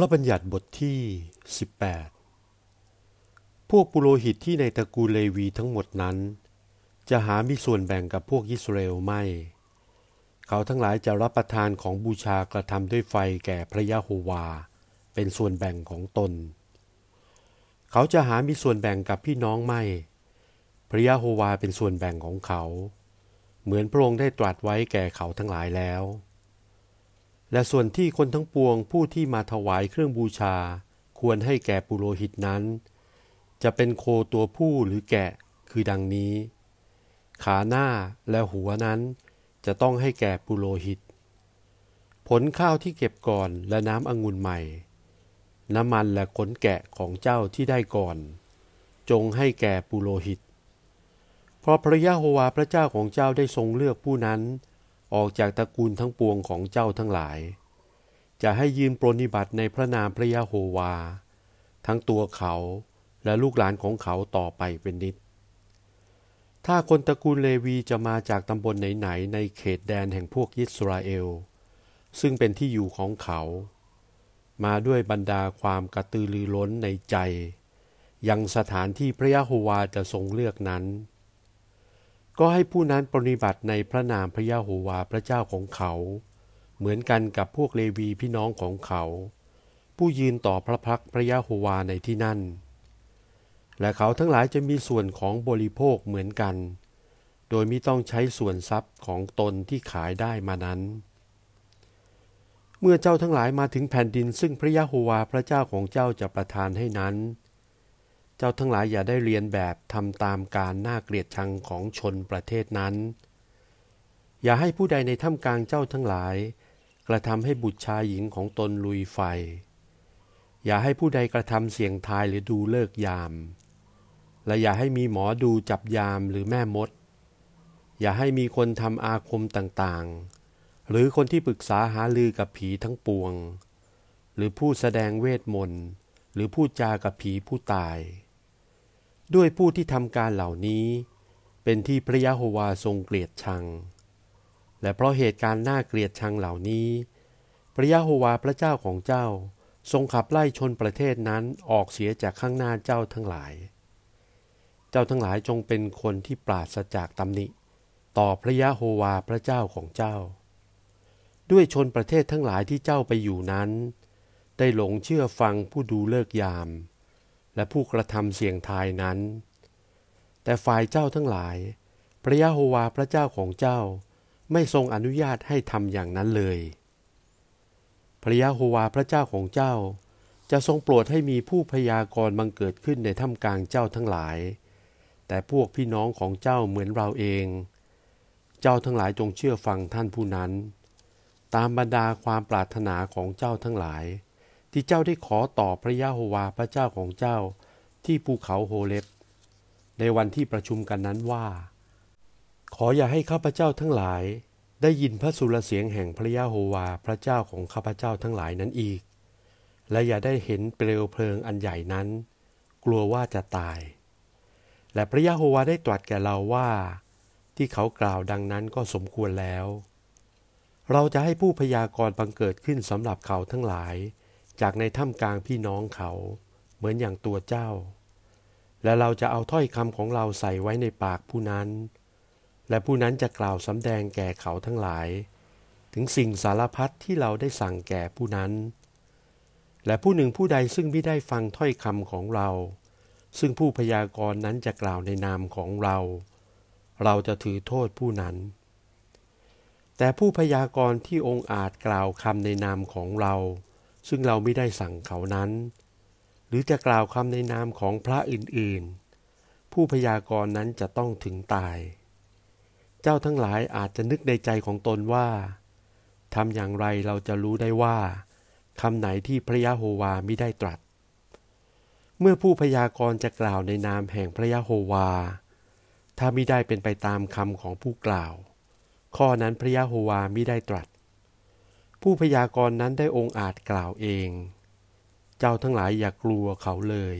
ระบัญญัติบทที่ 18 พวกปุโรหิตที่ในตระกูลเลวีทั้งหมดนั้น จะหามีส่วนแบ่งกับพวกยิสราเอลไม่ เขาทั้งหลายจะรับประทานของบูชากระทำด้วยไฟแก่พระยะโฮวา เป็นส่วนแบ่งของตน เขาจะหามีส่วนแบ่งกับพี่น้องไม่ พระยะโฮวาเป็นส่วนแบ่งของเขา เหมือนพระองค์ได้ตรัสไว้แก่เขาทั้งหลายแล้ว และส่วนที่คนทั้งปวงผู้ที่มาถวายเครื่องบูชา ควรให้แก่ปุโรหิตนั้น จะเป็นโคตัวผู้หรือแกะคือดังนี้ ขาหน้าและหัวนั้น จะต้องให้แก่ปุโรหิต ผลข้าวที่เก็บก่อนและน้ำองุ่นใหม่ น้ำมันและขนแกะของเจ้าที่ได้ก่อน จงให้แก่ปุโรหิต เพราะพระยะโฮวาพระเจ้าของเจ้าได้ทรงเลือกผู้นั้น ออกจากตระกูลทั้งปวงของเจ้าทั้งหลาย จะให้ยืนปรนิบัติในพระนามพระยะโฮวา ทั้งตัวเขาและลูกหลานของเขาต่อไปเป็นนิด ถ้าคนตระกูลเลวีจะมาจากตำบลไหนๆในเขตแดนแห่งพวกยิสราเอล ซึ่งเป็นที่อยู่ของเขา มาด้วยบรรดาความกระตือรือร้นในใจ ยังสถานที่พระยะโฮวาจะทรงเลือกนั้น ก็ให้ผู้นั้นปฏิบัติในพระนามพระยาโฮวาพระเจ้าของเขา เหมือนกันกับพวกเลวีพี่น้องของเขา ผู้ยืนต่อพระพักพระยาโฮวาในที่นั่น และเขาทั้งหลายจะมีส่วนของบริโภคเหมือนกัน โดยไม่ต้องใช้ส่วนทรัพย์ของตนที่ขายได้มานั้น เมื่อเจ้าทั้งหลายมาถึงแผ่นดินซึ่งพระยาโฮวาพระเจ้าของเจ้าจะประทานให้นั้น เจ้าทั้งหลายอย่าได้เรียนแบบทำตามการน่าเกลียดชังของชนประเทศนั้น อย่าให้ผู้ใดในถ้ำกลางเจ้าทั้งหลาย กระทำให้บุตรชายหญิงของตนลุยไฟ อย่าให้ผู้ใดกระทำเสียงทายหรือดูเลิกยาม และอย่าให้มีหมอดูจับยามหรือแม่มด อย่าให้มีคนทำอาคมต่างๆ หรือคนที่ปรึกษาหาลือกับผีทั้งปวง หรือผู้แสดงเวทมนต์หรือพูดจากับผีผู้ตาย ด้วยผู้ที่ทำการเหล่านี้ เป็นที่พระยะโฮวาทรงเกลียดชัง และเพราะเหตุการณ์น่าเกลียดชังเหล่านี้ พระยะโฮวาพระเจ้าของเจ้าทรงขับไล่ชนประเทศนั้นออกเสียจากข้างหน้าเจ้าทั้งหลาย เจ้าทั้งหลายจงเป็นคนที่ปราศจากตำหนิ ต่อพระยะโฮวาพระเจ้าของเจ้า ด้วยชนประเทศทั้งหลายที่เจ้าไปอยู่นั้น ได้หลงเชื่อฟังผู้ดูเลิกยาม และผู้กระทำเสี่ยงทายนั้น แต่ฝ่ายเจ้าทั้งหลาย พระยะโฮวาพระเจ้าของเจ้า ไม่ทรงอนุญาตให้ทำอย่างนั้นเลย พระยะโฮวาพระเจ้าของเจ้า จะทรงโปรดให้มีผู้พยากรณ์บังเกิดขึ้นในถ้ำกลางเจ้าทั้งหลาย แต่พวกพี่น้องของเจ้าเหมือนเราเอง เจ้าทั้งหลายจงเชื่อฟังท่านผู้นั้น ตามบรรดาความปรารถนาของเจ้าทั้งหลาย ที่เจ้าได้ขอต่อพระยะโฮวาพระเจ้าของเจ้าที่ภูเขาโฮเลบในวันที่ประชุมกันนั้นว่า ขออย่าให้ข้าพเจ้าทั้งหลาย ได้ยินพระสุรเสียงแห่งพระยะโฮวาพระเจ้าของข้าพเจ้าทั้งหลายนั้นอีก และอย่าได้เห็นเปลวเพลิงอันใหญ่นั้น กลัวว่าจะตาย และพระยะโฮวาได้ตรัสแก่เราว่า ที่เขากล่าวดังนั้นก็สมควรแล้ว เราจะให้ผู้พยากรณ์บังเกิดขึ้นสำหรับเขาทั้งหลาย จากในถ้ำกลางพี่น้องเขา เหมือนอย่างตัวเจ้า และเราจะเอาถ้อยคำของเราใส่ไว้ในปากผู้นั้น และผู้นั้นจะกล่าวสำแดงแก่เขาทั้งหลาย ถึงสิ่งสารพัดที่เราได้สั่งแก่ผู้นั้น และผู้หนึ่งผู้ใดซึ่งไม่ได้ฟังถ้อยคำของเรา ซึ่งผู้พยากรณ์นั้นจะกล่าวในนามของเรา เราจะถือโทษผู้นั้นแต่ผู้พยากรณ์ที่องค์อาจกล่าวคำในนามของเรา ซึ่งเราไม่ได้สั่งเขานั้น หรือจะกล่าวคำในนามของพระอื่นๆ ผู้พยากรณ์นั้นจะต้องถึงตาย เจ้าทั้งหลายอาจจะนึกในใจของตนว่าทำอย่างไรเราจะรู้ได้ว่าคำไหนที่พระยะโฮวาไม่ได้ตรัส เมื่อผู้พยากรณ์จะกล่าวในนามแห่งพระยะโฮวา ถ้าไม่ได้เป็นไปตามคำของผู้กล่าว ข้อนั้นพระยะโฮวาไม่ได้ตรัส ผู้พยากรณ์นั้นได้องค์อาจกล่าวเอง เจ้าทั้งหลายอย่ากลัวเขาเลย